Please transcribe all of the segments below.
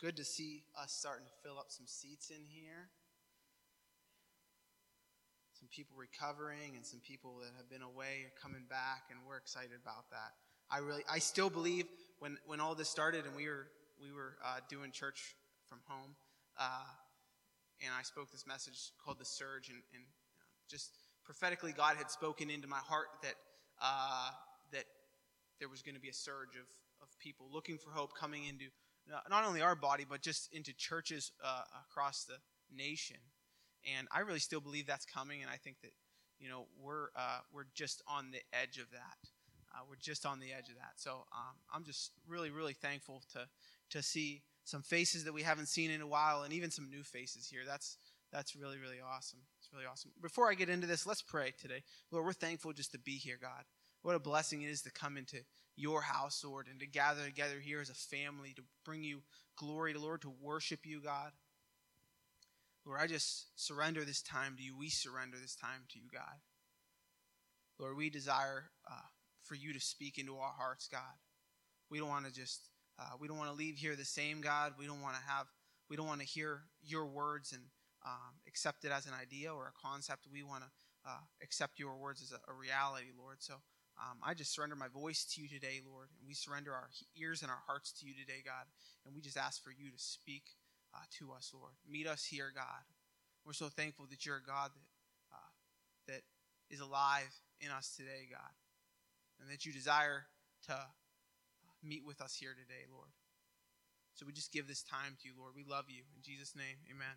good to see us starting to fill up some seats in here. Some people recovering and some people that have been away are coming back, and we're excited about that. I really, I still believe when when all this started and we were we were uh, doing church from home, uh, and I spoke this message called the surge, and, and just prophetically, God had spoken into my heart that uh, that there was going to be a surge of of people looking for hope coming into not only our body, but just into churches uh, across the nation. And I really still believe that's coming, and I think that you know we're uh, we're just on the edge of that. Uh, we're just on the edge of that. So um, I'm just really, really thankful to to see some faces that we haven't seen in a while, and even some new faces here. That's that's really, really awesome. It's really awesome. Before I get into this, let's pray today. Lord, we're thankful just to be here, God. What a blessing it is to come into your house, Lord, and to gather together here as a family to bring you glory, to Lord, to worship you, God. Lord, I just surrender this time to you. We surrender this time to you, God. Lord, we desire uh, for you to speak into our hearts, God. We don't want to just, uh, we don't want to leave here the same, God. We don't want to have, we don't want to hear your words and um, accept it as an idea or a concept. We want to uh, accept your words as a, a reality, Lord. So um, I just surrender my voice to you today, Lord, and we surrender our ears and our hearts to you today, God. And we just ask for you to speak uh, to us, Lord. Meet us here, God. We're so thankful that you're a God that uh, that is alive in us today, God, and that you desire to uh, meet with us here today, Lord. So we just give this time to you, Lord. We love you. In Jesus' name, amen.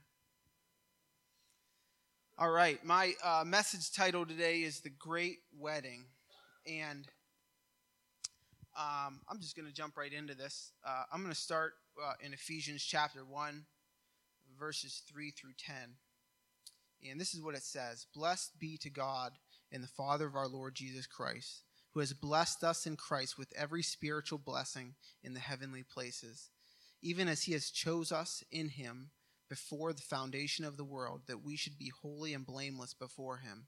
All right, my uh, message title today is The Great Wedding. And um, I'm just going to jump right into this. Uh, I'm going to start uh, in Ephesians chapter 1, verses 3 through 10. And this is what it says Blessed be to God and the Father of our Lord Jesus Christ, who has blessed us in Christ with every spiritual blessing in the heavenly places, even as he has chose us in him before the foundation of the world, that we should be holy and blameless before him.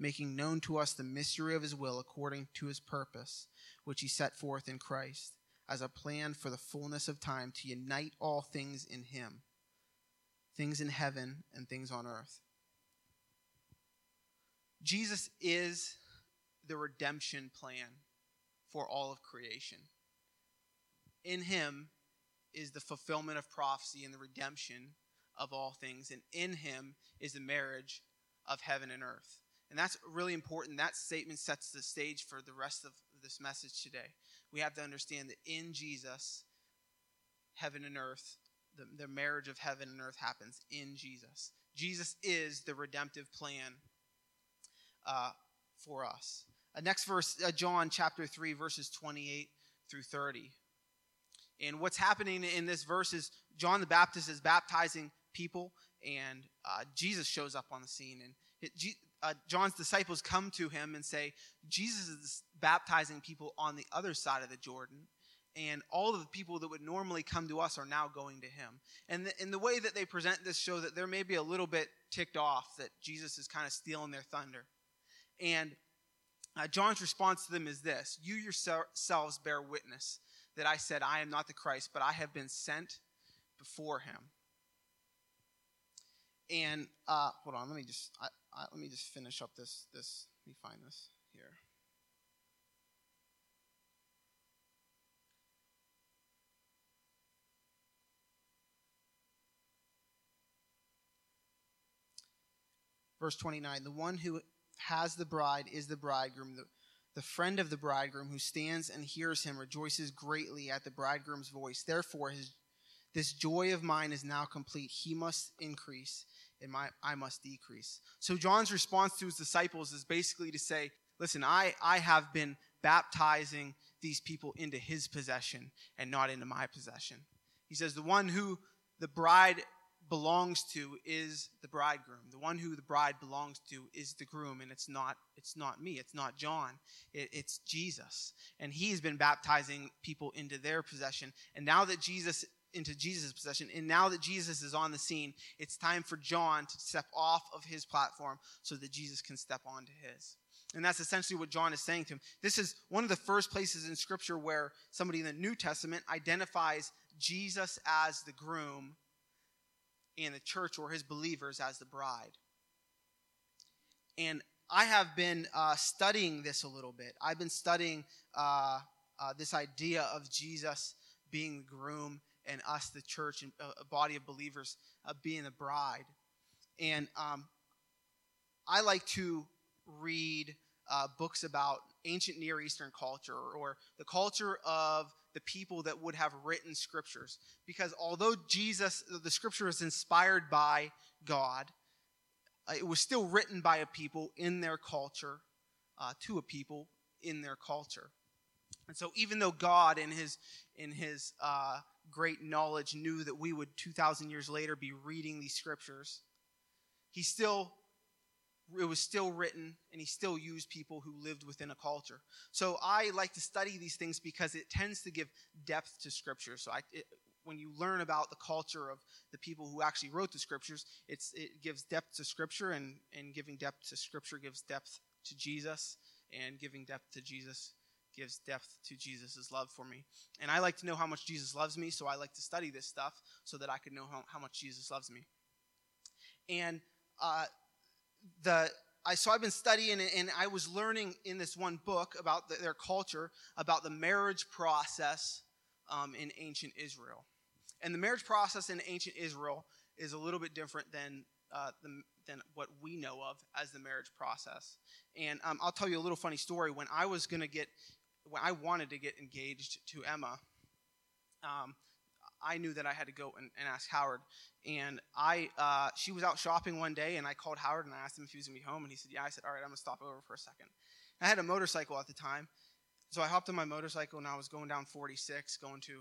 making known to us the mystery of his will according to his purpose which he set forth in Christ as a plan for the fullness of time to unite all things in him, things in heaven and things on earth. Jesus is the redemption plan for all of creation. In him is the fulfillment of prophecy and the redemption of all things, and in him is the marriage of heaven and earth. And that's really important. That statement sets the stage for the rest of this message today. We have to understand that in Jesus, heaven and earth, the, the marriage of heaven and earth happens in Jesus. Jesus is the redemptive plan uh, for us. Uh, next verse, uh, John chapter 3, verses 28 through 30. And what's happening in this verse is John the Baptist is baptizing people, and uh, Jesus shows up on the scene. And it, uh, John's disciples come to him and say, Jesus is baptizing people on the other side of the Jordan, and all of the people that would normally come to us are now going to him. And the, the way that they present this show that they're maybe a little bit ticked off that Jesus is kind of stealing their thunder. And uh, John's response to them is this You yourselves bear witness that I said, I am not the Christ, but I have been sent before him. And uh, hold on, let me just I, Let me just finish up this this. Let me find this here. Verse 29 The one who has the bride is the bridegroom. The, the friend of the bridegroom who stands and hears him rejoices greatly at the bridegroom's voice. Therefore, his, this joy of mine is now complete. He must increase, and my, I must decrease. So, John's response to his disciples is basically to say, Listen, I, I have been baptizing these people into his possession and not into my possession. He says, The one who the bride belongs to is the bridegroom. The one who the bride belongs to is the groom, and it's not it's not me. It's not John. It, it's Jesus, and He's been baptizing people into their possession. And now that Jesus into Jesus' possession, and now that Jesus is on the scene, it's time for John to step off of his platform so that Jesus can step onto his. And that's essentially what John is saying to him. This is one of the first places in Scripture where somebody in the New Testament identifies Jesus as the groom and the church or his believers as the bride. And I have been uh, studying this a little bit. I've been studying uh, uh, this idea of Jesus being the groom and us, the church, and a body of believers, uh, being the bride. And um, I like to read uh, books about ancient Near Eastern culture or the culture of the people that would have written scriptures. Because although Jesus, the scripture is inspired by God, uh, it was still written by a people in their culture, uh, to a people in their culture. And so, even though God, in His in His uh, great knowledge, knew that we would two thousand years later be reading these scriptures, He still it was still written and he still used people who lived within a culture. So I like to study these things because it tends to give depth to scripture. So I, it, when you learn about the culture of the people who actually wrote the scriptures, it's, it gives depth to scripture and, and giving depth to scripture gives depth to Jesus and giving depth to Jesus gives depth to Jesus' love for me. And I like to know how much Jesus loves me, so I like to study this stuff so that I can know how, how much Jesus loves me. And uh, the I, so I've been studying and I was learning in this one book about the, their culture, about the marriage process um, in ancient Israel. And the marriage process in ancient Israel is a little bit different than, uh, the, than what we know of as the marriage process. And um, I'll tell you a little funny story. When I was going to get, I wanted to get engaged to Emma, um, I knew that I had to go and, and ask Howard. And I, uh, she was out shopping one day, and I called Howard and I asked him if he was gonna be home, and he said, "Yeah." I said, "All right, I'm gonna stop over for a second. I had a motorcycle at the time, so I hopped on my motorcycle and I was going down 46, going to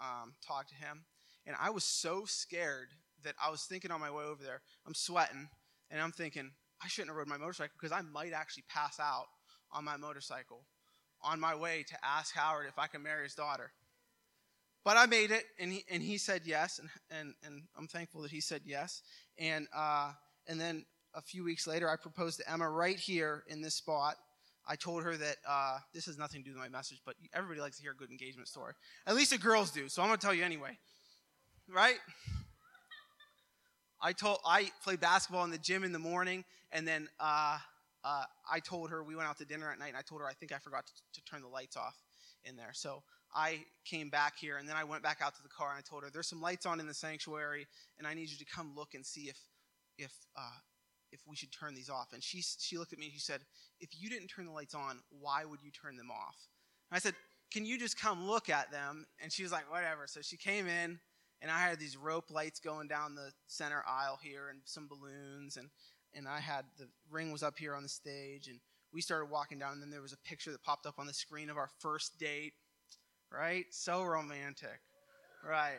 um, talk to him. And I was so scared that I was thinking on my way over there, I'm sweating, and I'm thinking I shouldn't have rode my motorcycle because I might actually pass out on my motorcycle on my way to ask Howard if I could marry his daughter. But I made it, and he, and he said yes, and, and, and I'm thankful that he said yes. And, uh, and then a few weeks later, I proposed to Emma right here in this spot. I told her that uh, this has nothing to do with my message, but everybody likes to hear a good engagement story. At least the girls do, so I'm going to tell you anyway. Right? I told I played basketball in the gym in the morning, and then uh, uh, I told her we went out to dinner at night, and I told her I think I forgot to, to turn the lights off in there. So I came back here and then I went back out to the car and I told her, "There's some lights on in the sanctuary, and I need you to come look and see if if uh, if we should turn these off." And she she looked at me and she said, "If you didn't turn the lights on, why would you turn them off?" And I said, "Can you just come look at them?" And she was like, "Whatever." So she came in, and I had these rope lights going down the center aisle here, and some balloons, and and I had the ring was up here on the stage, and we started walking down, and then there was a picture that popped up on the screen of our first date right? So romantic, right?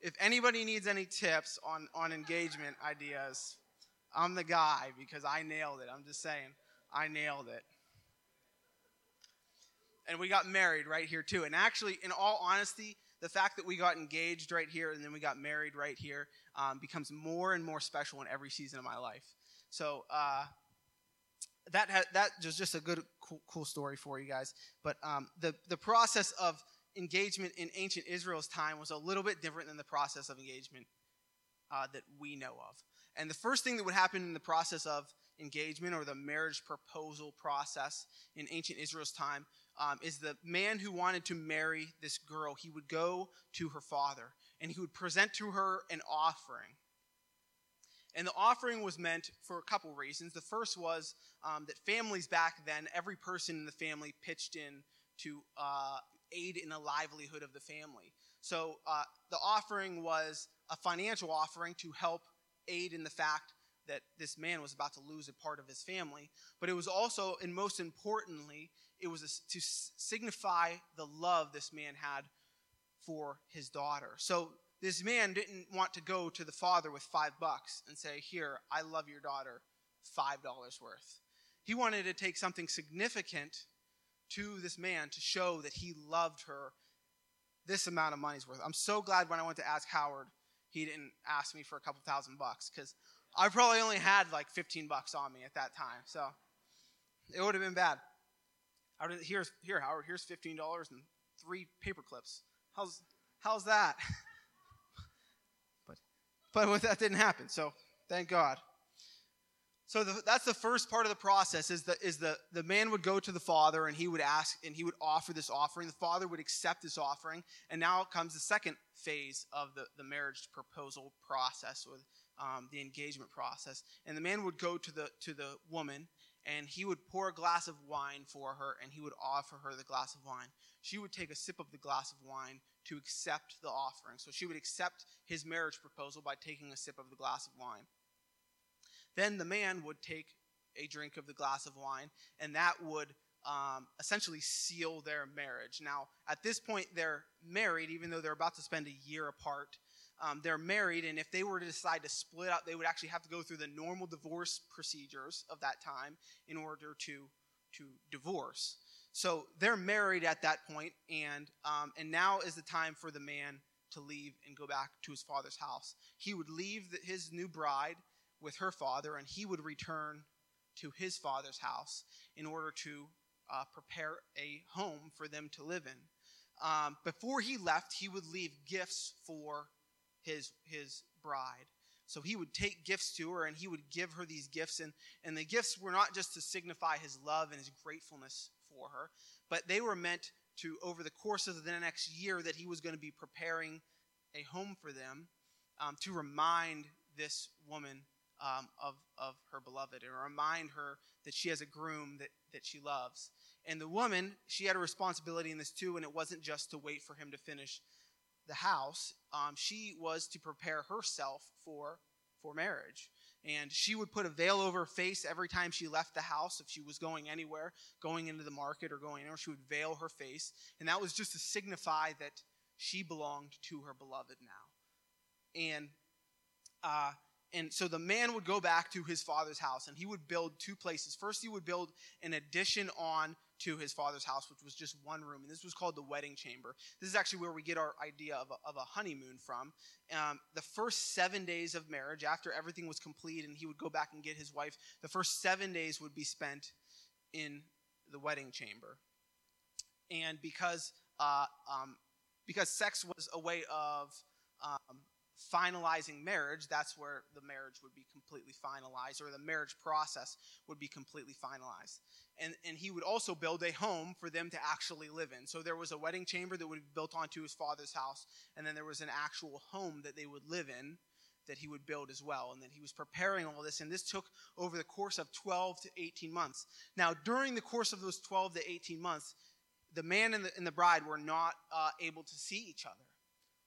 If anybody needs any tips on, on engagement ideas, I'm the guy because I nailed it. I'm just saying, I nailed it. And we got married right here, too. And actually, in all honesty, the fact that we got engaged right here and then we got married right here um, becomes more and more special in every season of my life. So, uh, that ha- that was just a good cool, cool, story for you guys. But um, the the process of engagement in ancient Israel's time was a little bit different than the process of engagement uh, that we know of. And the first thing that would happen in the process of engagement or the marriage proposal process in ancient Israel's time um, is the man who wanted to marry this girl. He would go to her father and he would present to her an offering. And the offering was meant for a couple reasons. The first was um, that families back then, every person in the family pitched in to uh, aid in the livelihood of the family. So uh, the offering was a financial offering to help aid in the fact that this man was about to lose a part of his family. But it was also, and most importantly, it was to signify the love this man had for his daughter. So this man didn't want to go to the father with five bucks and say, Here, I love your daughter, five dollars worth. He wanted to take something significant to this man to show that he loved her this amount of money's worth. I'm so glad when I went to ask Howard, he didn't ask me for a couple thousand bucks because I probably only had like 15 bucks on me at that time. So it would have been bad. Here's, here, Howard, here's $15 and three paper clips. How's, how's that? but, but that didn't happen. So thank God. So the, that's the first part of the process is the, is the, the man would go to the father and he would ask and he would offer this offering. The father would accept this offering. And now comes the second phase of the, the marriage proposal process with um, the engagement process. And the man would go to the, to the woman and he would pour a glass of wine for her and he would offer her the glass of wine. She would take a sip of the glass of wine to accept the offering. So she would accept his marriage proposal by taking a sip of the glass of wine. Then the man would take a drink of the glass of wine, and that would um, essentially seal their marriage. Now, at this point, they're married, even though they're about to spend a year apart. Um, they're married, and if they were to decide to split up, they would actually have to go through the normal divorce procedures of that time in order to to divorce. So they're married at that point, and um, and now is the time for the man to leave and go back to his father's house. He would leave the, his new bride with her father, and he would return to his father's house in order to uh, prepare a home for them to live in. Um, before he left, he would leave gifts for his his bride. So he would take gifts to her and he would give her these gifts. And, and the gifts were not just to signify his love and his gratefulness for her, but they were meant to, over the course of the next year, that he was going to be preparing a home for them um, to remind this woman um, of, of her beloved and remind her that she has a groom that, that she loves. And the woman, she had a responsibility in this too, and it wasn't just to wait for him to finish the house. Um, she was to prepare herself for, for marriage. And she would put a veil over her face every time she left the house. If she was going anywhere, going into the market or going anywhere, she would veil her face. And that was just to signify that she belonged to her beloved now. And uh, and so the man would go back to his father's house and he would build two places. First, he would build an addition on to his father's house, which was just one room. And this was called the wedding chamber. This is actually where we get our idea of a, of a honeymoon from. Um, the first seven days of marriage, after everything was complete and he would go back and get his wife, the first seven days would be spent in the wedding chamber. And because, uh, um, because sex was a way of um, finalizing marriage, that's where the marriage would be completely finalized, or the marriage process would be completely finalized. And, and he would also build a home for them to actually live in. So there was a wedding chamber that would be built onto his father's house, and then there was an actual home that they would live in that he would build as well. And then he was preparing all this, and this took over the course of 12 to 18 months. Now, during the course of those 12 to 18 months, the man and the, and the bride were not uh, able to see each other.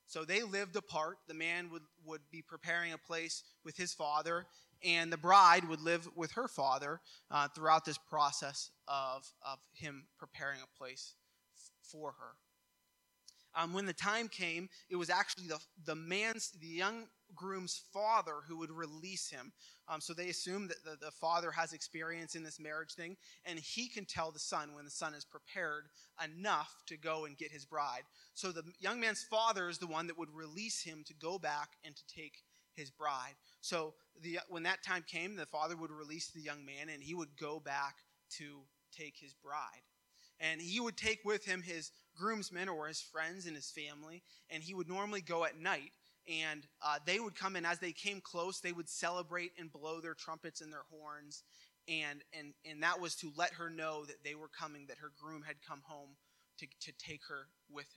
So they lived apart. The man would, would be preparing a place with his father, and the bride would live with her father uh, throughout this process of, of him preparing a place for her. Um, when the time came, it was actually the, the man's, the young groom's father who would release him. Um, so they assume that the, the father has experience in this marriage thing, and he can tell the son when the son is prepared enough to go and get his bride. So the young man's father is the one that would release him to go back and to take his bride. So the, when that time came, the father would release the young man, and he would go back to take his bride. And he would take with him his groomsmen or his friends and his family, and he would normally go at night and uh, they would come in as they came close they would celebrate and blow their trumpets and their horns and and and that was to let her know that they were coming that her groom had come home to, to take her with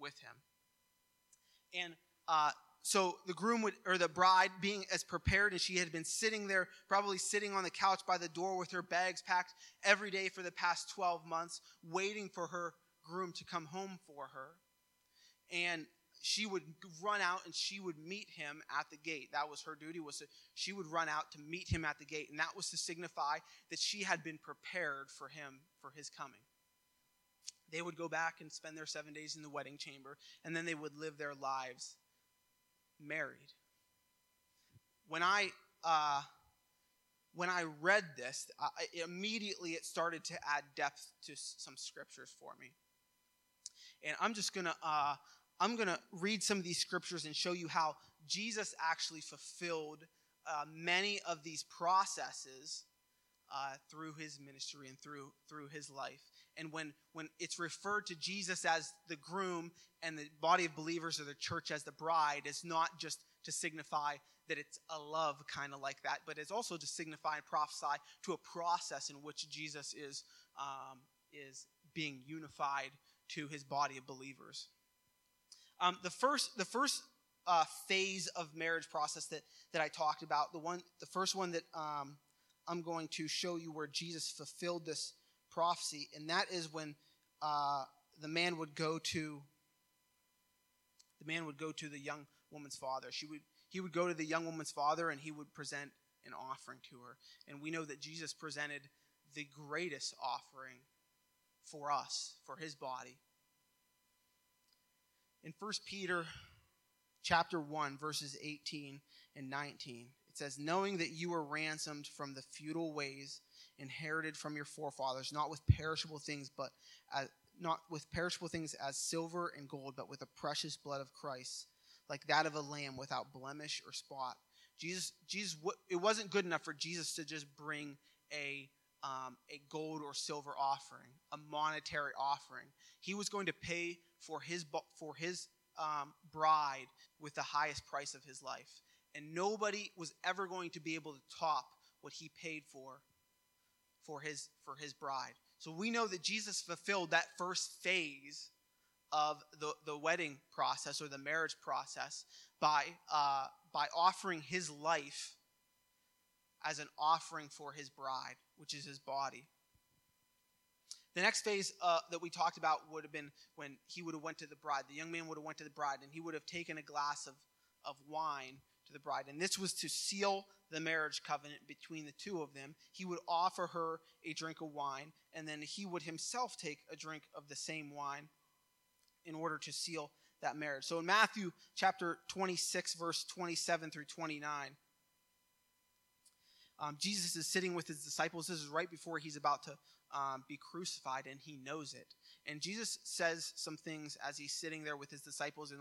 with him. And uh, so the groom would or the bride being as prepared as she had been sitting there probably sitting on the couch by the door with her bags packed every day for the past 12 months waiting for her groom to come home for her and she would run out and she would meet him at the gate. That was her duty was to, she would run out to meet him at the gate and that was to signify that she had been prepared for him for his coming. They would go back and spend their 7 days in the wedding chamber and then they would live their lives married. When I uh, when I read this, I, immediately it started to add depth to some scriptures for me. And I'm just gonna uh, I'm gonna read some of these scriptures and show you how Jesus actually fulfilled uh, many of these processes uh, through his ministry and through through his life. And when when it's referred to Jesus as the groom and the body of believers or the church as the bride, it's not just to signify that it's a love kind of like that, but it's also to signify and prophesy to a process in which Jesus is um, is being unified to his body of believers. Um, the first the first uh, phase of marriage process that that I talked about, the one the first one that um, I'm going to show you where Jesus fulfilled this prophecy, and that is when uh, the man would go to the man would go to the young woman's father. She would he would go to the young woman's father and he would present an offering to her. And we know that Jesus presented the greatest offering for us, for his body. In 1 Peter chapter 1 verses 18 and 19, it says, "Knowing that you were ransomed from the futile ways inherited from your forefathers, not with perishable things, but as, not with perishable things as silver and gold, but with the precious blood of Christ." like that of a lamb without blemish or spot. Jesus, Jesus, it wasn't good enough for Jesus to just bring a um, a gold or silver offering, a monetary offering. He was going to pay for his for his um, bride with the highest price of his life, and nobody was ever going to be able to top what he paid for for his for his bride. So we know that Jesus fulfilled that first phase of the, the wedding process or the marriage process by, uh, by offering his life as an offering for his bride, which is his body. The next phase uh, that we talked about would have been when he would have went to the bride. The young man would have went to the bride, and he would have taken a glass of, of wine to the bride. And this was to seal the marriage covenant between the two of them. He would offer her a drink of wine, and then he would himself take a drink of the same wine in order to seal that marriage. So in Matthew chapter 26, verse 27 through 29, um, Jesus is sitting with his disciples. This is right before he's about to um, be crucified, and he knows it. And Jesus says some things as he's sitting there with his disciples in,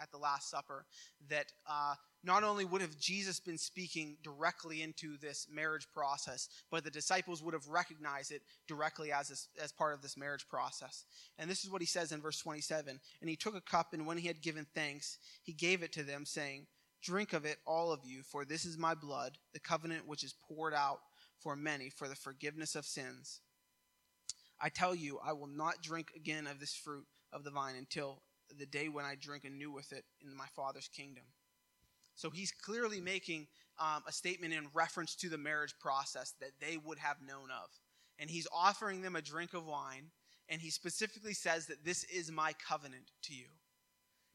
at the Last Supper that uh, not only would have Jesus been speaking directly into this marriage process, but the disciples would have recognized it directly as, this, as part of this marriage process. And this is what he says in verse 27 And he took a cup, and when he had given thanks, he gave it to them, saying, Drink of it, all of you, for this is my blood, the covenant which is poured out for many for the forgiveness of sins. I tell you, I will not drink again of this fruit of the vine until the day when I drink anew with it in my Father's kingdom. So he's clearly making um, a statement in reference to the marriage process that they would have known of. And he's offering them a drink of wine, and he specifically says that this is my covenant to you.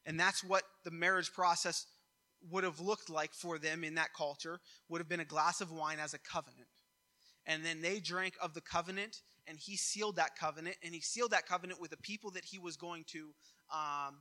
And that's what the marriage process would have looked like for them in that culture, would have been a glass of wine as a covenant. And then they drank of the covenant, and he sealed that covenant, and he sealed that covenant with the people that he was going to um,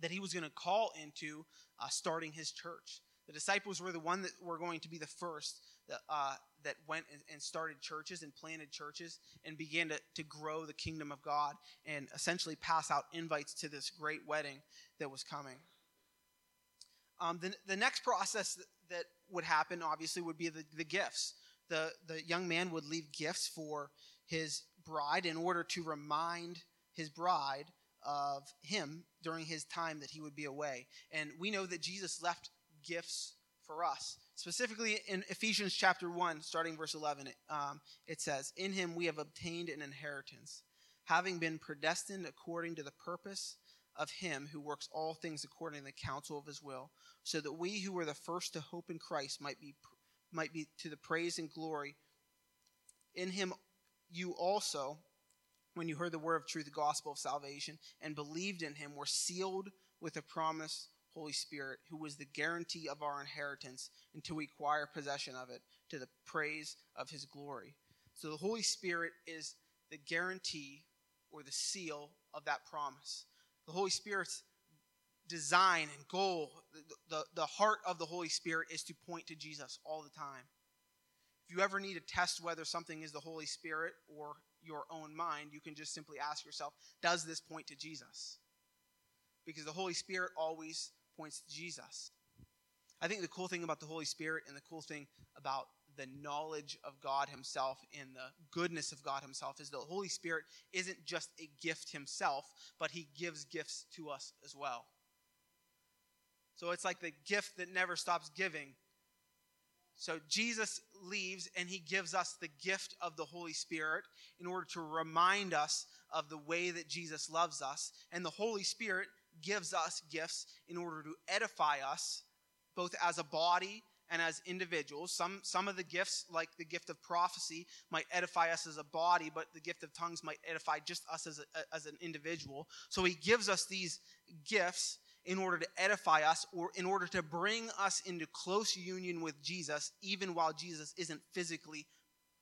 that he was going to call into uh, starting his church. The disciples were the one that were going to be the first that, uh, that went and started churches and planted churches and began to, to grow the kingdom of God and essentially pass out invites to this great wedding that was coming. Um, the, the next process that, that would happen, obviously, would be the, the gifts. The, the young man would leave gifts for his bride in order to remind his bride of him during his time that he would be away. And we know that Jesus left gifts for us. Specifically in Ephesians chapter 1, starting verse 11, um, it says, In him we have obtained an inheritance, having been predestined according to the purpose of him who works all things according to the counsel of his will, so that we who were the first to hope in Christ might be, might be to the praise and glory. In him you also when you heard the word of truth, the gospel of salvation, and believed in him, were sealed with the promise Holy Spirit, who was the guarantee of our inheritance until we acquire possession of it to the praise of his glory. So the Holy Spirit is the guarantee or the seal of that promise. The Holy Spirit's design and goal, the, the, the heart of the Holy Spirit is to point to Jesus all the time. If you ever need to test whether something is the Holy Spirit or your own mind, you can just simply ask yourself, does this point to Jesus? Because the Holy Spirit always points to Jesus. I think the cool thing about the Holy Spirit and the cool thing about the knowledge of God Himself and the goodness of God Himself is the Holy Spirit isn't just a gift Himself, but He gives gifts to us as well. So it's like the gift that never stops giving. So Jesus leaves and he gives us the gift of the Holy Spirit in order to remind us of the way that Jesus loves us. And the Holy Spirit gives us gifts in order to edify us, both as a body and as individuals. Some, some of the gifts, like the gift of prophecy, might edify us as a body, but the gift of tongues might edify just us as, a, as an individual. So he gives us these gifts in order to edify us or in order to bring us into close union with Jesus, even while Jesus isn't physically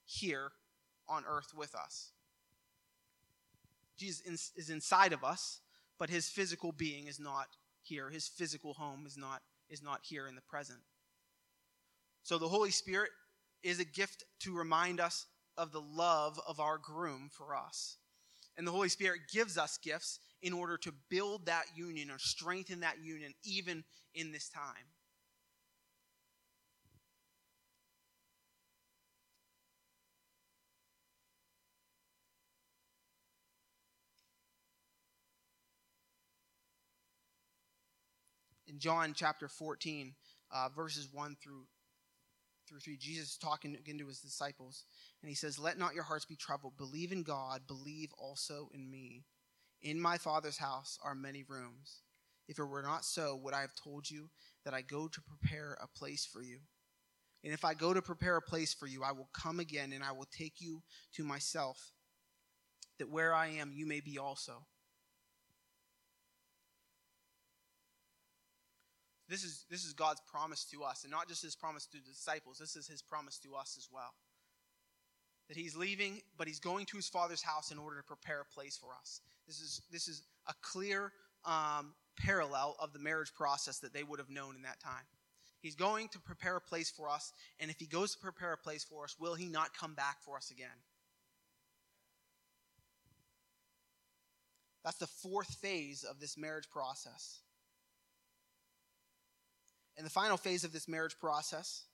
here on earth with us. Jesus is inside of us, but his physical being is not here. His physical home is not, is not here in the present. So the Holy Spirit is a gift to remind us of the love of our groom for us. And the Holy Spirit gives us gifts in order to build that union or strengthen that union even in this time. In John chapter 14, uh, verses 1 through through 3, Jesus is talking again to his disciples, and he says, Let not your hearts be troubled. Believe in God, believe also in me. In my Father's house are many rooms. If it were not so, would I have told you that I go to prepare a place for you? And if I go to prepare a place for you, I will come again and I will take you to myself, that where I am, you may be also. This is, this is God's promise to us, and not just his promise to the disciples, this is his promise to us as well. That he's leaving, but he's going to his father's house in order to prepare a place for us. This is, this is a clear um, parallel of the marriage process that they would have known in that time. He's going to prepare a place for us, and if he goes to prepare a place for us, will he not come back for us again? That's the fourth phase of this marriage process. And the final phase of this marriage process,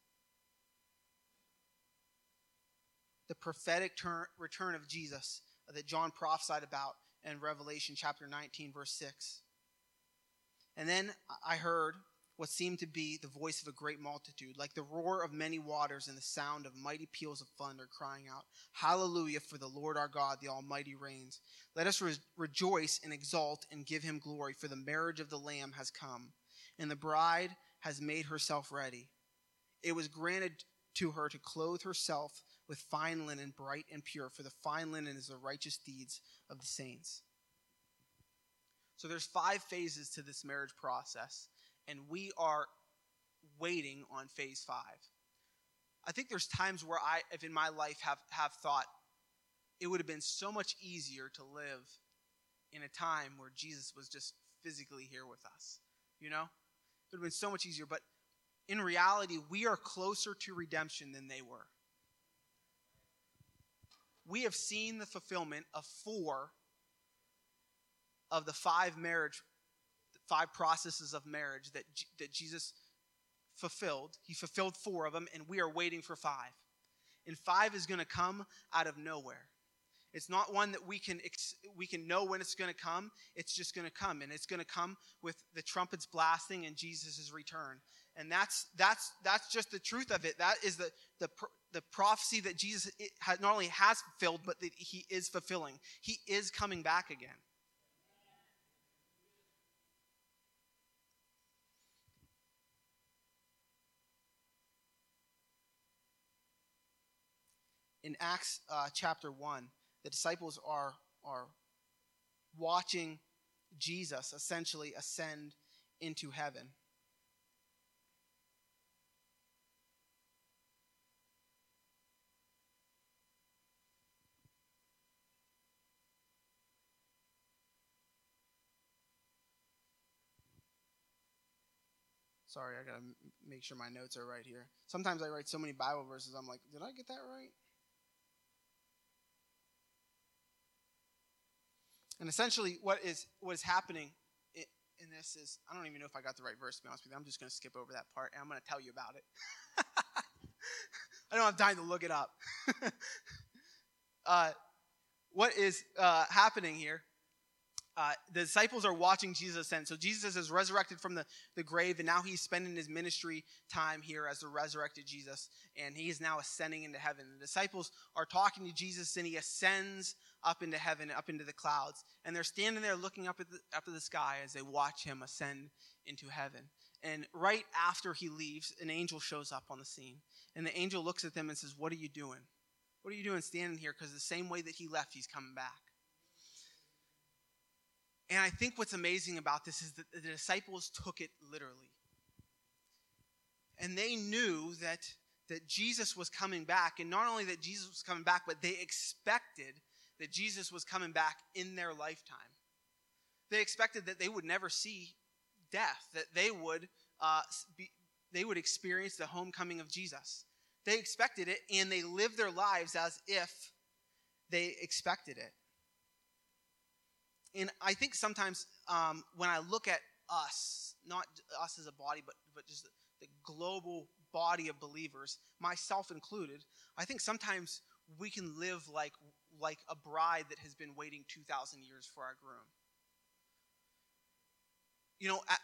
the prophetic turn, return of Jesus that John prophesied about in Revelation chapter 19, verse 6. And then I heard what seemed to be the voice of a great multitude, like the roar of many waters and the sound of mighty peals of thunder, crying out, Hallelujah, for the Lord our God, the Almighty reigns. Let us re- rejoice and exult and give him glory, for the marriage of the Lamb has come, and the bride has made herself ready. It was granted to her to clothe herself with fine linen, bright and pure, for the fine linen is the righteous deeds of the saints. So there's five phases to this marriage process, and we are waiting on phase five. I think there's times where I, if in my life, have, have thought it would have been so much easier to live in a time where Jesus was just physically here with us. You know? It would have been so much easier. But in reality, we are closer to redemption than they were we have seen the fulfillment of four of the five marriage, five processes of marriage that, that Jesus fulfilled. He fulfilled four of them, and we are waiting for five. And five is going to come out of nowhere. It's not one that we can we can know when it's going to come. It's just going to come, and it's going to come with the trumpets blasting and Jesus' return. And that's that's that's just the truth of it. That is the the the prophecy that Jesus not only has fulfilled, but that he is fulfilling. He is coming back again. In Acts uh, chapter 1, the disciples are, are watching Jesus essentially ascend into heaven. Sorry, I gotta make sure my notes are right here. Sometimes I write so many Bible verses, I'm like, did I get that right? And essentially, what is what is happening in this is I don't even know if I got the right verse to be honest with you. I'm just going to skip over that part and I'm going to tell you about it. I don't have time to look it up. uh, what is uh, happening here? Uh, the disciples are watching Jesus ascend. So Jesus is resurrected from the, the grave, and now he's spending his ministry time here as the resurrected Jesus, and he is now ascending into heaven. The disciples are talking to Jesus, and he ascends up into heaven, up into the clouds. And they're standing there looking up at the, up at the sky as they watch him ascend into heaven. And right after he leaves, an angel shows up on the scene. And the angel looks at them and says, What are you doing? What are you doing standing here? Because the same way that he left, he's coming back. And I think what's amazing about this is that the disciples took it literally. And they knew that, that Jesus was coming back. And not only that Jesus was coming back, but they expected that Jesus was coming back in their lifetime. They expected that they would never see death, that they would, uh, be, they would experience the homecoming of Jesus. They expected it, and they lived their lives as if they expected it. And I think sometimes um, when I look at us, not us as a body, but, but just the, global body of believers, myself included, I think sometimes we can live like like a bride that has been waiting 2,000 years for our groom. You know, at,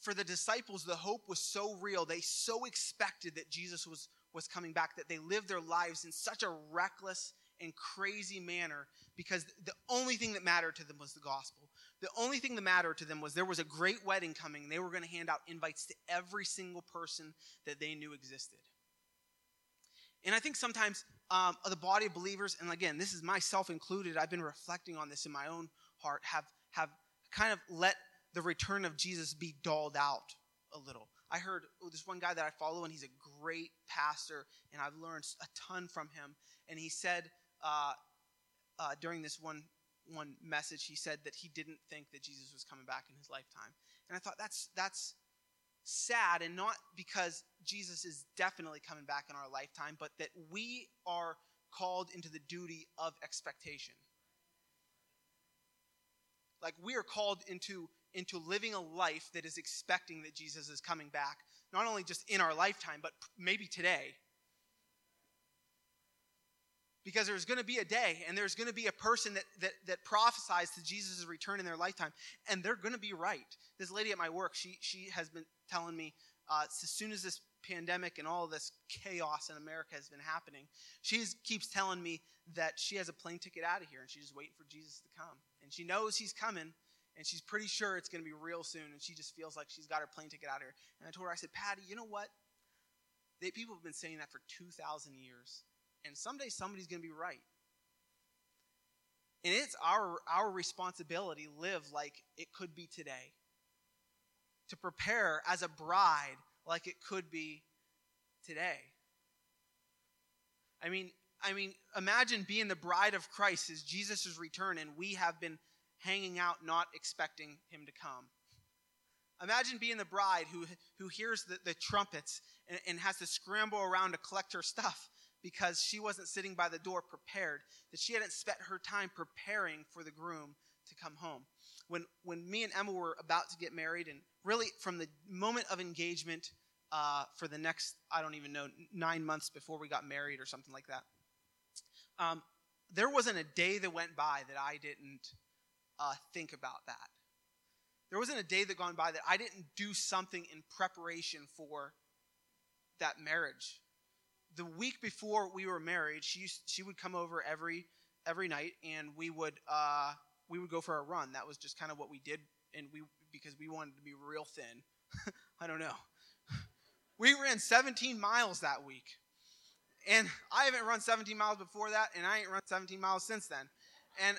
for the disciples, the hope was so real. They so expected that Jesus was, was coming back that they lived their lives in such a reckless and crazy manner because the only thing that mattered to them was the gospel. The only thing that mattered to them was there was a great wedding coming. And they were going to hand out invites to every single person that they knew existed. And I think sometimes um, the body of believers, and again, this is myself included, I've been reflecting on this in my own heart, have, have kind of let the return of Jesus be dulled out a little. I heard oh, this one guy that I follow, and he's a great pastor, and I've learned a ton from him. And he said uh, uh, during this one one message, he said that he didn't think that Jesus was coming back in his lifetime. And I thought that's that's sad, and not because Jesus is definitely coming back in our lifetime, but that we are called into the duty of expectation. Like we are called into, into living a life that is expecting that Jesus is coming back, not only just in our lifetime, but maybe today. Because there's going to be a day and there's going to be a person that, that, that prophesies to Jesus' return in their lifetime, and they're going to be right. This lady at my work, she, she has been telling me uh, as soon as this pandemic and all this chaos in America has been happening, she keeps telling me that she has a plane ticket out of here and she's just waiting for Jesus to come. And she knows he's coming and she's pretty sure it's going to be real soon and she just feels like she's got her plane ticket out of here. And I told her, I said, Patty, you know what? They, people have been saying that for 2,000 years. And someday somebody's going to be right. And it's our, our responsibility live like it could be today to prepare as a bride like it could be today. I mean, I mean, imagine being the bride of Christ as Jesus' return and we have been hanging out not expecting him to come. Imagine being the bride who, who hears the, the trumpets and, and has to scramble around to collect her stuff because she wasn't sitting by the door prepared, that she hadn't spent her time preparing for the groom to come home. When, when me and Emma were about to get married, and really from the moment of engagement uh, for the next, I don't even know, nine months before we got married or something like that, um, there wasn't a day that went by that I didn't uh, think about that. There wasn't a day that gone by that I didn't do something in preparation for that marriage. The week before we were married, she used, she would come over every every night, and we would uh, we would go for a run. That was just kind of what we did, and we because we wanted to be real thin. I don't know. We ran 17 miles that week. And I haven't run 17 miles before that, and I ain't run 17 miles since then. And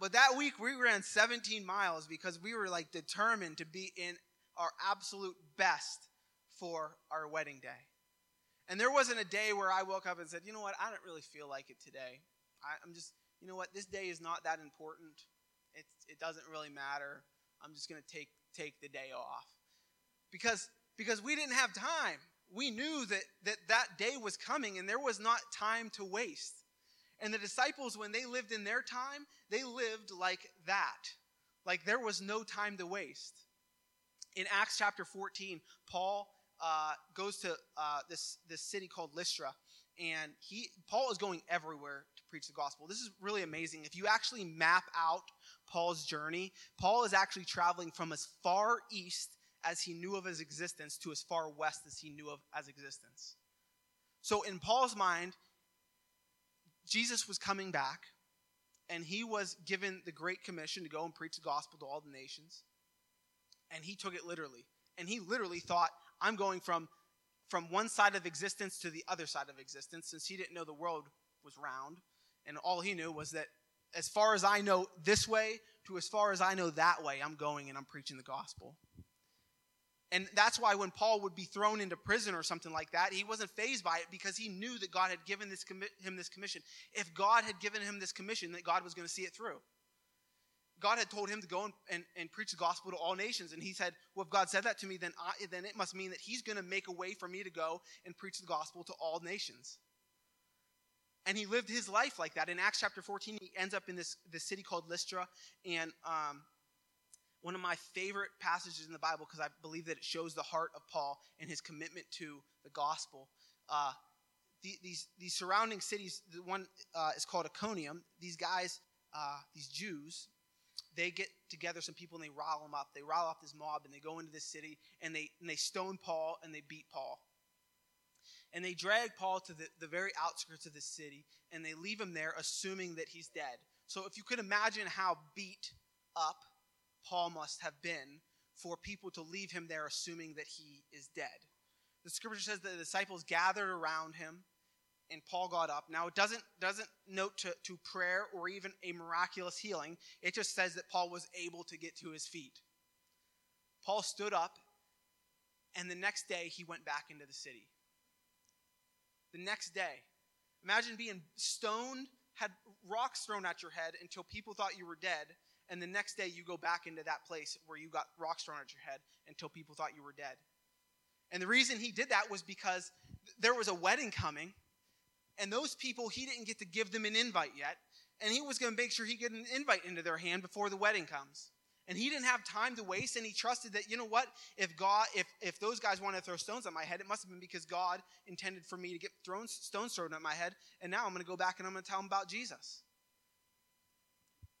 but that week we ran 17 miles because we were like determined to be in our absolute best for our wedding day. And there wasn't a day where I woke up and said, you know what, I don't really feel like it today. I, am just you know what, this day is not that important. It, it doesn't really matter. I'm just going to take, take the day off. because because we didn't have time. We knew that that that day was coming and there was not time to waste. And the disciples when they lived in their time, they lived like that. Like there was no time to waste. In Acts chapter 14, Paul uh, goes to uh, this this city called Lystra, and he Paul is going everywhere to preach the gospel. This is really amazing. If you actually map out Paul's journey, Paul is actually traveling from as far east as he knew of his existence to as far west as he knew of as existence. So in Paul's mind, Jesus was coming back, and he was given the great commission to go and preach the gospel to all the nations. And he took it literally. And he literally thought, I'm going from from one side of existence to the other side of existence since he didn't know the world was round. And all he knew was that as far as I know this way to as far as I know that way, I'm going and I'm preaching the gospel. And that's why when Paul would be thrown into prison or something like that, he wasn't fazed by it because he knew that God had given this commi- him this commission. If God had given him this commission, that God was going to see it through. God had told him to go and, and, and, preach the gospel to all nations. And he said, Well, if God said that to me, then, I, then it must mean that he's going to make a way for me to go and preach the gospel to all nations. And he lived his life like that. In Acts chapter 14, he ends up in this, this city called Lystra. And um, one of my favorite passages in the Bible, because I believe that it shows the heart of Paul and his commitment to the gospel. Uh, the, these, these surrounding cities, the one uh, is called Iconium. These guys, uh, these Jews, they get together some people and they rile them up. They rile up this mob and they go into this city and they, and they stone Paul and they beat Paul. And they drag Paul to the, the very outskirts of the city and they leave him there assuming that he's dead. So if you could imagine how beat up Paul must have been for people to leave him there assuming that he is dead. The scripture says that the disciples gathered around him and Paul got up. Now, it doesn't, doesn't note to, to prayer or even a miraculous healing. It just says that Paul was able to get to his feet. Paul stood up, and the next day he went back into the city. The next day. Imagine being stoned, had rocks thrown at your head until people thought you were dead, and the next day you go back into that place where you got rocks thrown at your head until people thought you were dead. And the reason he did that was because there was a wedding coming and those people, he didn't get to give them an invite yet. And he was going to make sure he get an invite into their hand before the wedding comes. And he didn't have time to waste, and he trusted that, you know what, if God, if, if those guys wanted to throw stones at my head, it must have been because God intended for me to get thrown, stones thrown at my head, and now I'm going to go back and I'm going to tell them about Jesus.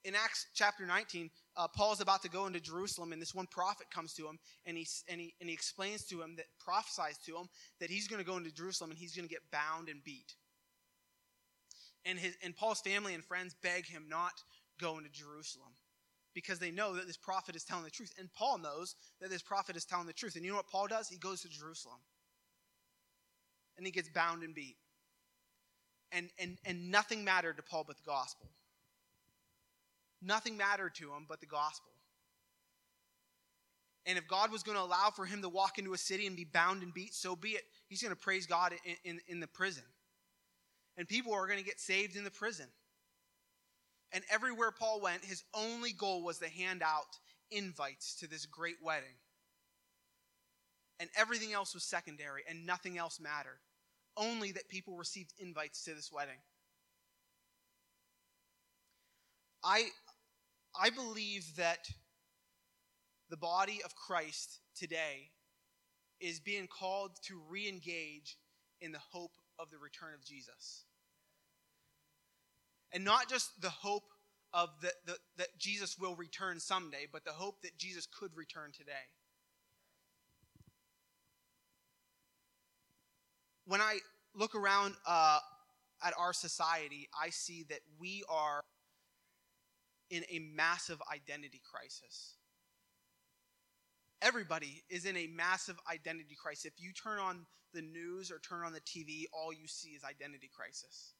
In Acts chapter 19, uh, Paul's about to go into Jerusalem, and this one prophet comes to him, and he, and, he, and he explains to him, that prophesies to him, that he's going to go into Jerusalem and he's going to get bound and beat and, his, and Paul's family and friends beg him not go into Jerusalem because they know that this prophet is telling the truth. And Paul knows that this prophet is telling the truth. And you know what Paul does? He goes to Jerusalem and he gets bound and beat. And, and, and nothing mattered to Paul but the gospel. Nothing mattered to him but the gospel. And if God was going to allow for him to walk into a city and be bound and beat, so be it. He's going to praise God in, in, in the prison and people are going to get saved in the prison. And everywhere Paul went, his only goal was to hand out invites to this great wedding. And everything else was secondary, and nothing else mattered. Only that people received invites to this wedding. I, I believe that the body of Christ today is being called to re engage in the hope of the return of Jesus. And not just the hope of the, the, that Jesus will return someday, but the hope that Jesus could return today. When I look around uh, at our society, I see that we are in a massive identity crisis. Everybody is in a massive identity crisis. If you turn on the news or turn on the TV, all you see is identity crisis.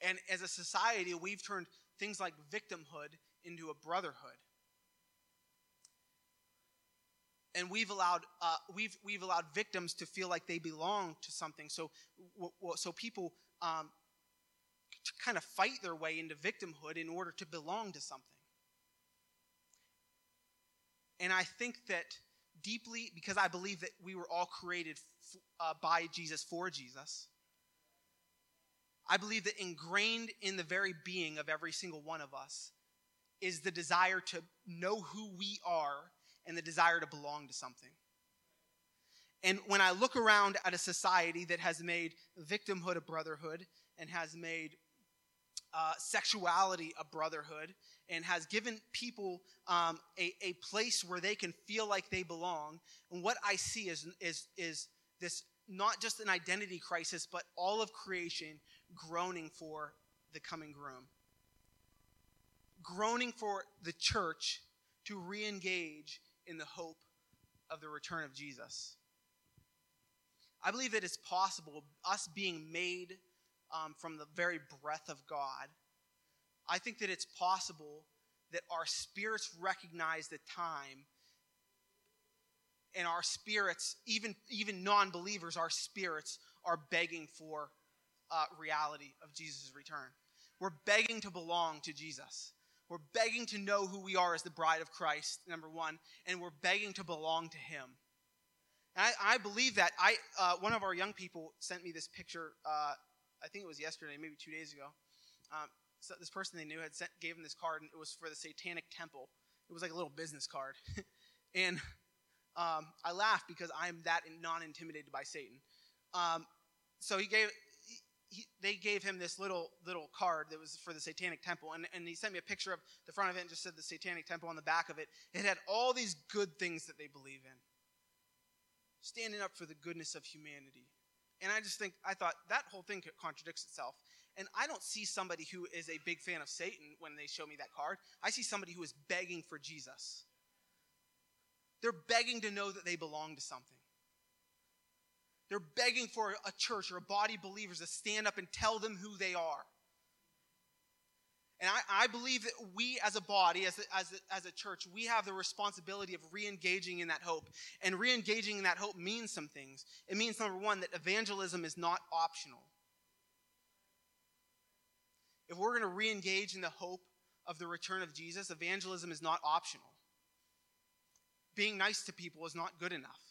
And as a society, we've turned things like victimhood into a brotherhood. And we've allowed, uh, we've, we've allowed victims to feel like they belong to something. So, w- w- so people um, kind of fight their way into victimhood in order to belong to something. And I think that deeply, because I believe that we were all created f- uh, by Jesus for Jesus, I believe that ingrained in the very being of every single one of us is the desire to know who we are and the desire to belong to something. And when I look around at a society that has made victimhood a brotherhood and has made uh, sexuality a brotherhood and has given people um, a, a place where they can feel like they belong, and what I see is, is, is this not just an identity crisis, but all of creation groaning for the coming groom. Groaning for the church to re engage in the hope of the return of Jesus. I believe that it's possible, us being made um, from the very breath of God, I think that it's possible that our spirits recognize the time and our spirits, even, even non believers, our spirits are begging for uh, reality of Jesus' return. We're begging to belong to Jesus. We're begging to know who we are as the bride of Christ, number one, and we're begging to belong to Him. I, I, believe that. I uh, one of our young people sent me this picture. Uh, I think it was yesterday, maybe two days ago. Um, so this person they knew had sent, gave him this card, and it was for the Satanic Temple. It was like a little business card, and um, I laughed because I'm that non-intimidated by Satan. Um, so he gave he, they gave him this little little card that was for the Satanic Temple, and, and he sent me a picture of the front of it and just said the Satanic Temple on the back of it. It had all these good things that they believe in, standing up for the goodness of humanity. And I just think I thought that whole thing contradicts itself. And I don't see somebody who is a big fan of Satan when they show me that card. I see somebody who is begging for Jesus. They're begging to know that they belong to something. They're begging for a church or a body of believers to stand up and tell them who they are. And I, I believe that we as a body, as a, as, a, as a church, we have the responsibility of re engaging in that hope. And re engaging in that hope means some things. It means, number one, that evangelism is not optional. If we're going to re engage in the hope of the return of Jesus, evangelism is not optional. Being nice to people is not good enough.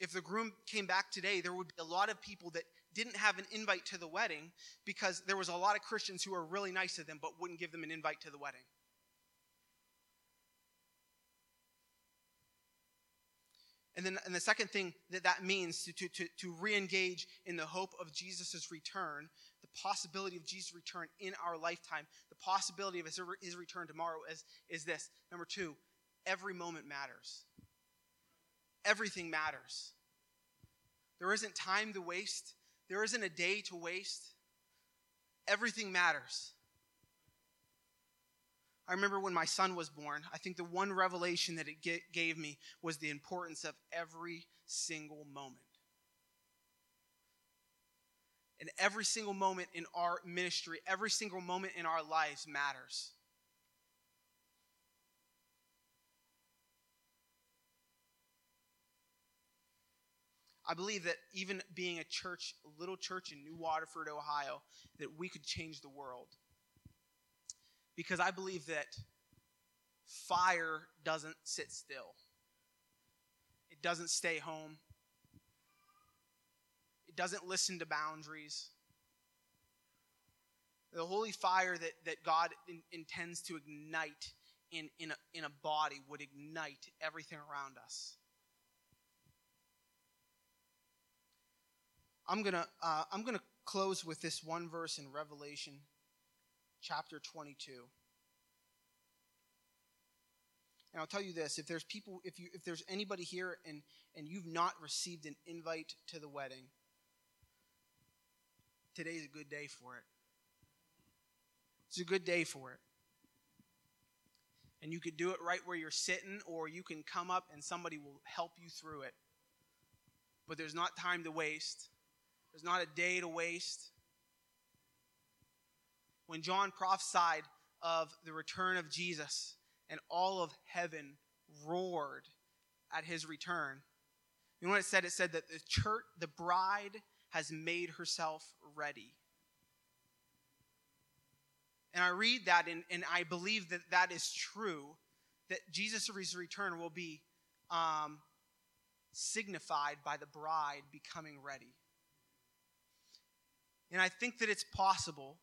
If the groom came back today, there would be a lot of people that didn't have an invite to the wedding because there was a lot of Christians who were really nice to them but wouldn't give them an invite to the wedding. And then and the second thing that that means to, to, to, to re engage in the hope of Jesus' return, the possibility of Jesus' return in our lifetime, the possibility of his, his return tomorrow is, is this. Number two, every moment matters everything matters. There isn't time to waste, there isn't a day to waste. Everything matters. I remember when my son was born, I think the one revelation that it gave me was the importance of every single moment. And every single moment in our ministry, every single moment in our lives matters. I believe that even being a church, a little church in New Waterford, Ohio, that we could change the world. Because I believe that fire doesn't sit still, it doesn't stay home, it doesn't listen to boundaries. The holy fire that, that God in, intends to ignite in, in, a, in a body would ignite everything around us. I'm gonna uh, I'm gonna close with this one verse in Revelation, chapter 22. And I'll tell you this: if there's people, if you if there's anybody here and and you've not received an invite to the wedding, today's a good day for it. It's a good day for it. And you could do it right where you're sitting, or you can come up and somebody will help you through it. But there's not time to waste. There's not a day to waste. When John prophesied of the return of Jesus and all of heaven roared at his return, you know what it said? It said that the church, the bride, has made herself ready. And I read that and, and I believe that that is true, that Jesus' return will be um, signified by the bride becoming ready. And I think that it's possible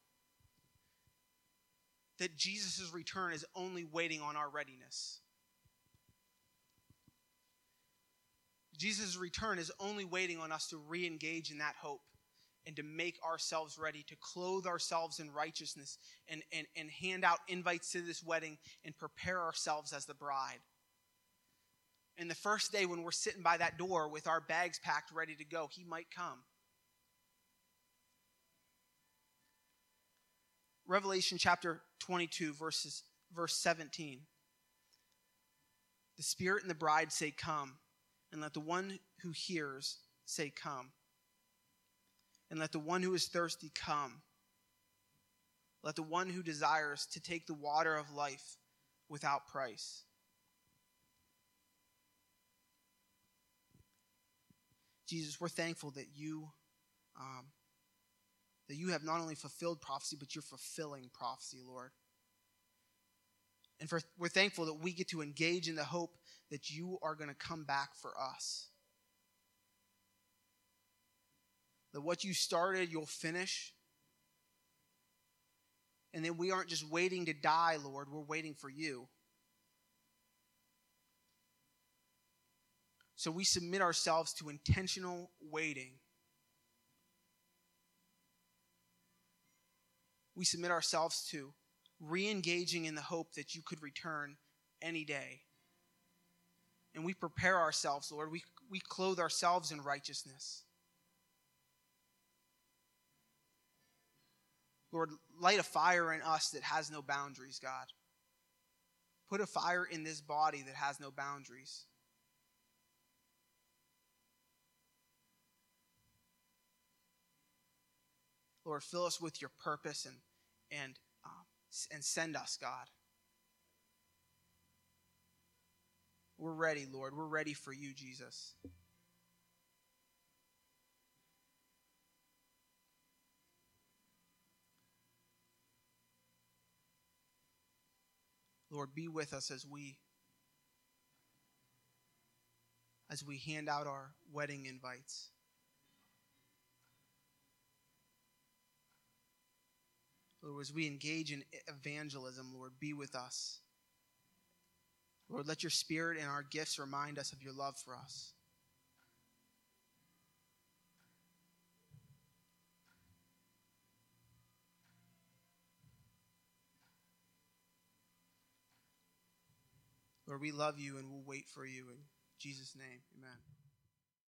that Jesus' return is only waiting on our readiness. Jesus' return is only waiting on us to re engage in that hope and to make ourselves ready, to clothe ourselves in righteousness and, and, and hand out invites to this wedding and prepare ourselves as the bride. And the first day when we're sitting by that door with our bags packed, ready to go, he might come. Revelation chapter 22, verses, verse 17. The Spirit and the bride say, Come, and let the one who hears say, Come and let the one who is thirsty come. Let the one who desires to take the water of life without price. Jesus, we're thankful that you um, that you have not only fulfilled prophecy, but you're fulfilling prophecy, Lord. And for, we're thankful that we get to engage in the hope that you are going to come back for us. that what you started, you'll finish. And then we aren't just waiting to die, Lord, we're waiting for you. So we submit ourselves to intentional waiting. We submit ourselves to re engaging in the hope that you could return any day. And we prepare ourselves, Lord. We, we clothe ourselves in righteousness. Lord, light a fire in us that has no boundaries, God. Put a fire in this body that has no boundaries. Lord, fill us with your purpose and, and, um, and send us, God. We're ready, Lord. We're ready for you, Jesus. Lord, be with us as we as we hand out our wedding invites. Lord, as we engage in evangelism, Lord, be with us. Lord, let your spirit and our gifts remind us of your love for us. Lord, we love you and we'll wait for you. In Jesus' name, amen.